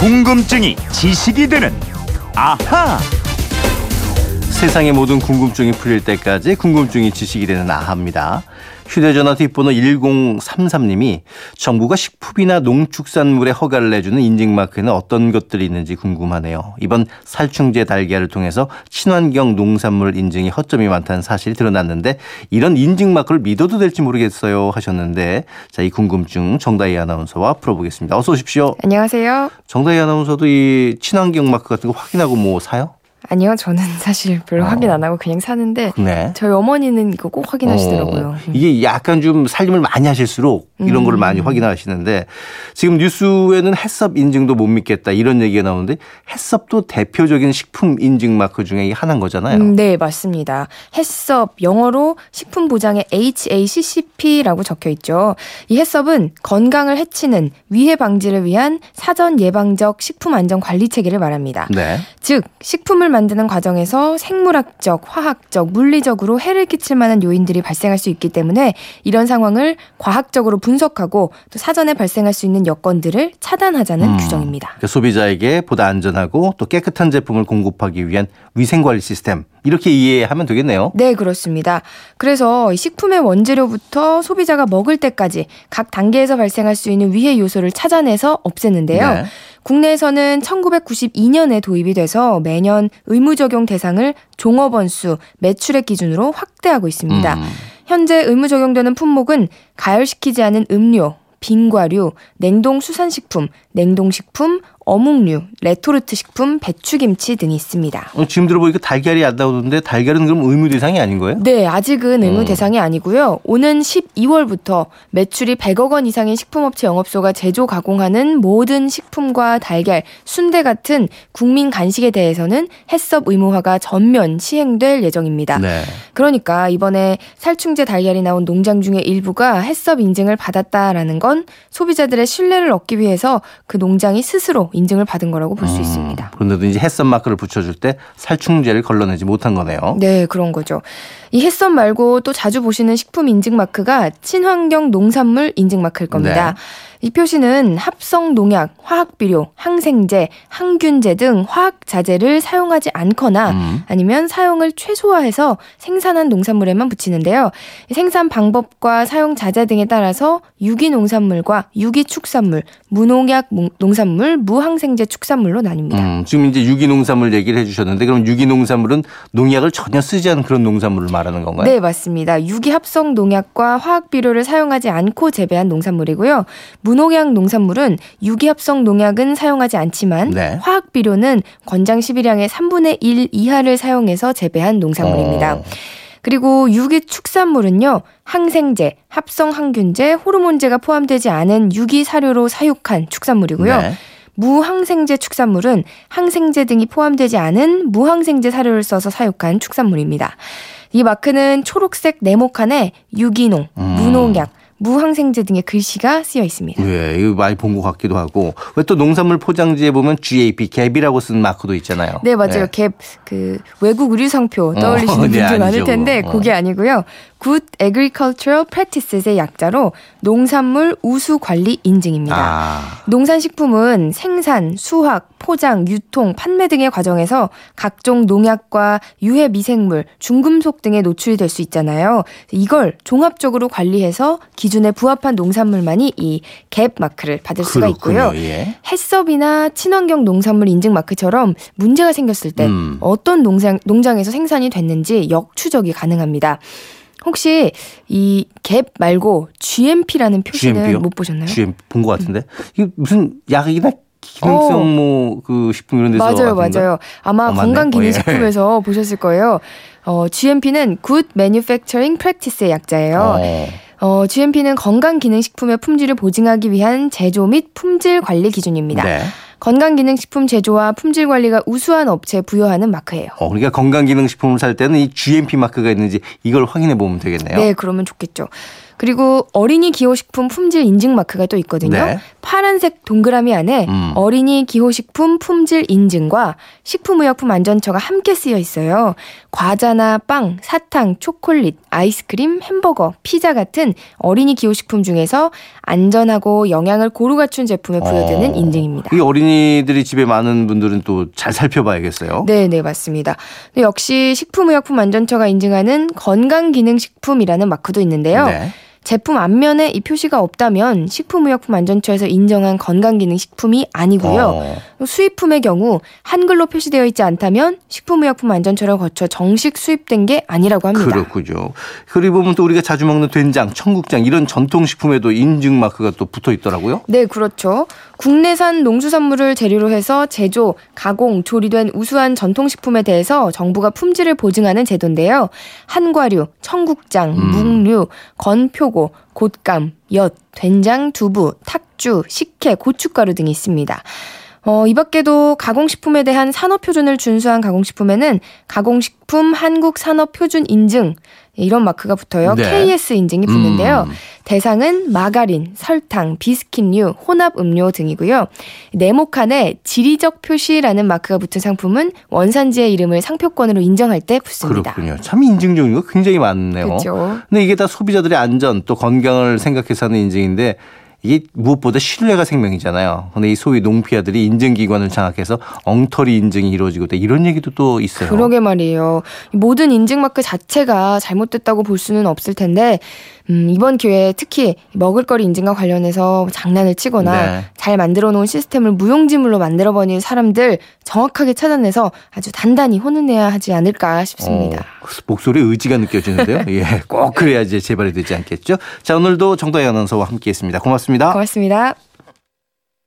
궁금증이 지식이 되는 아하. 세상의 모든 궁금증이 풀릴 때까지 궁금증이 지식이 되는 아하입니다. 휴대전화 뒷번호 1033님이 정부가 식품이나 농축산물에 허가를 내주는 인증마크에는 어떤 것들이 있는지 궁금하네요. 이번 살충제 달걀을 통해서 친환경 농산물 인증이 허점이 많다는 사실이 드러났는데 이런 인증마크를 믿어도 될지 모르겠어요 하셨는데 자, 이 궁금증 정다희 아나운서와 풀어보겠습니다. 어서 오십시오. 안녕하세요. 정다희 아나운서도 이 친환경 마크 같은 거 확인하고 뭐 사요? 아니요, 저는 사실 별로 어. 확인 안 하고 그냥 사는데 네. 저희 어머니는 이거 꼭 확인하시더라고요. 어, 이게 약간 좀 살림을 많이 하실수록 이런 음. 거를 많이 확인하시는데 지금 뉴스에는 햇섭 인증도 못 믿겠다 이런 얘기가 나오는데 햇섭도 대표적인 식품 인증 마크 중에 이 하나인 거잖아요. 음, 네, 맞습니다. 햇섭 영어로 식품 보장에 HACCP라고 적혀 있죠. 이 햇섭은 건강을 해치는 위해 방지를 위한 사전 예방적 식품 안전 관리 체계를 말합니다. 네. 즉, 식품을 만드는 과정에서 생물학적, 화학적, 물리적으로 해를 끼칠 만한 요인들이 발생할 수 있기 때문에 이런 상황을 과학적으로 분 석하고 또 사전에 발생할 수 있는 여건들을 차단하자는 음. 규정입니다. 그러니까 소비자에게 보다 안전하고 또 깨끗한 제품을 공급하기 위한 위생 관리 시스템 이렇게 이해하면 되겠네요. 네, 그렇습니다. 그래서 이 식품의 원재료부터 소비자가 먹을 때까지 각 단계에서 발생할 수 있는 위해 요소를 찾아내서 없애는데요. 네. 국내에서는 1992년에 도입이 돼서 매년 의무 적용 대상을 종업원 수, 매출액 기준으로 확대하고 있습니다. 음. 현재 의무 적용되는 품목은 가열시키지 않은 음료, 빙과류, 냉동 수산식품, 냉동식품, 어묵류, 레토르트 식품, 배추김치 등이 있습니다. 어, 지금 들어보니까 달걀이 안 나오는데 달걀은 그럼 의무 대상이 아닌 거예요? 네, 아직은 의무 음. 대상이 아니고요. 오는 12월부터 매출이 100억 원 이상인 식품업체 영업소가 제조 가공하는 모든 식품과 달걀, 순대 같은 국민 간식에 대해서는 해썹 의무화가 전면 시행될 예정입니다. 네. 그러니까 이번에 살충제 달걀이 나온 농장 중에 일부가 해썹 인증을 받았다라는 건 소비자들의 신뢰를 얻기 위해서 그 농장이 스스로 인증을 받은 거라고 볼수 음, 있습니다. 그런데도 이제 햇섭 마크를 붙여줄 때 살충제를 걸러내지 못한 거네요. 네, 그런 거죠. 이 햇섭 말고 또 자주 보시는 식품 인증 마크가 친환경 농산물 인증 마크일 겁니다. 네. 이 표시는 합성 농약, 화학 비료, 항생제, 항균제 등 화학 자재를 사용하지 않거나 음. 아니면 사용을 최소화해서 생산한 농산물에만 붙이는데요. 이 생산 방법과 사용 자재 등에 따라서 유기 농산물과 유기 축산물, 무농약 무- 농산물, 무항생제 축산물로 나뉩니다. 음, 지금 이제 유기 농산물 얘기를 해주셨는데 그럼 유기 농산물은 농약을 전혀 쓰지 않은 그런 농산물을 말하는 건가요? 네, 맞습니다. 유기 합성 농약과 화학 비료를 사용하지 않고 재배한 농산물이고요. 무농약 농산물은 유기 합성 농약은 사용하지 않지만 네. 화학 비료는 권장 11양의 3분의 1 이하를 사용해서 재배한 농산물입니다. 어. 그리고 유기 축산물은요. 항생제, 합성 항균제, 호르몬제가 포함되지 않은 유기 사료로 사육한 축산물이고요. 네. 무항생제 축산물은 항생제 등이 포함되지 않은 무항생제 사료를 써서 사육한 축산물입니다. 이 마크는 초록색 네모칸에 유기농, 음. 무농약, 무항생제 등의 글씨가 쓰여 있습니다. 예, 이거 많이 본 것 같기도 하고 왜 또 농산물 포장지에 보면 GAP 갭이라고 쓴 마크도 있잖아요. 네, 맞아요. 예. 갭, 그, 외국 의류 상표 떠올리시는 어, 네, 분들 많을 텐데, 뭐. 어. 그게 아니고요. Good Agricultural Practices의 약자로 농산물 우수 관리 인증입니다. 아, 농산식품은 생산, 수확, 포장, 유통, 판매 등의 과정에서 각종 농약과 유해 미생물, 중금속 등에 노출이 될 수 있잖아요. 이걸 종합적으로 관리해서 기 준에 부합한 농산물만이 이 갭 마크를 받을 수가 그렇군요. 있고요. 예. 햇섭이나 친환경 농산물 인증 마크처럼 문제가 생겼을 때 음. 어떤 농장, 농장에서 생산이 됐는지 역추적이 가능합니다. 혹시 이 갭 말고 GMP라는 표시는 GMP 요? 못 보셨나요? GM 본것 같은데 이게 무슨 약이나 기능성 어. 뭐그 식품 이런 데서 맞아요, 아닌가요? 맞아요. 아마 어. 건강기능식품에서 보셨을 거예요. 어, GMP는 Good Manufacturing Practice의 약자예요. 어. 어, GMP는 건강기능식품의 품질을 보증하기 위한 제조 및 품질 관리 기준입니다. 네. 건강기능식품 제조와 품질 관리가 우수한 업체에 부여하는 마크예요. 어, 그러니까 건강기능식품을 살 때는 이 GMP 마크가 있는지 이걸 확인해 보면 되겠네요. 네, 그러면 좋겠죠. 그리고 어린이 기호식품 품질 인증 마크가 또 있거든요. 네. 파란색 동그라미 안에 음. 어린이 기호식품 품질 인증과 식품의약품 안전처가 함께 쓰여 있어요. 과자나 빵, 사탕, 초콜릿, 아이스크림, 햄버거, 피자 같은 어린이 기호식품 중에서 안전하고 영양을 고루 갖춘 제품에 부여되는 어. 인증입니다. 이 어린이들이 집에 많은 분들은 또 잘 살펴봐야겠어요. 네, 네, 맞습니다. 역시 식품의약품안전처가 인증하는 건강기능식품이라는 마크도 있는데요. 네. 제품 앞면에 이 표시가 없다면 식품의약품안전처에서 인정한 건강기능식품이 아니고요. 어. 수입품의 경우 한글로 표시되어 있지 않다면 식품의약품안전처를 거쳐 정식 수입된 게 아니라고 합니다. 그렇군요. 그리고 보면 또 우리가 자주 먹는 된장, 청국장 이런 전통식품에도 인증 마크가 또 붙어 있더라고요. 네, 그렇죠. 국내산 농수산물을 재료로 해서 제조, 가공, 조리된 우수한 전통식품에 대해서 정부가 품질을 보증하는 제도인데요. 한과류, 청국장, 음. 묵류, 건표 고, 곶감, 엿, 된장, 두부, 탁주, 식혜, 고춧가루 등이 있습니다. 어, 이 밖에도 가공식품에 대한 산업표준을 준수한 가공식품에는 가공식품 한국산업표준 인증 이런 마크가 붙어요. 네. KS 인증이 붙는데요. 음. 대상은 마가린, 설탕, 비스킷류, 혼합 음료 등이고요. 네모칸에 지리적 표시라는 마크가 붙은 상품은 원산지의 이름을 상표권으로 인정할 때 붙습니다. 그렇군요. 참 인증 종류가 굉장히 많네요. 그렇죠. 근데 이게 다 소비자들의 안전 또 건강을 생각해서 하는 인증인데 이게 무엇보다 신뢰가 생명이잖아요. 근데 이 소위 농피아들이 인증기관을 장악해서 엉터리 인증이 이루어지고 있다. 이런 얘기도 또 있어요. 그러게 말이에요. 이 모든 인증 마크 자체가 잘못됐다고 볼 수는 없을 텐데, 음, 이번 기회에 특히 먹을거리 인증과 관련해서 장난을 치거나 네. 잘 만들어 놓은 시스템을 무용지물로 만들어 버리는 사람들 정확하게 찾아내서 아주 단단히 혼내야 하지 않을까 싶습니다. 어, 목소리에 의지가 느껴지는데요. 예, 꼭 그래야지 재발이 되지 않겠죠. 자, 오늘도 정다희 아나운서와 함께 했습니다. 고맙습니다. 고맙습니다.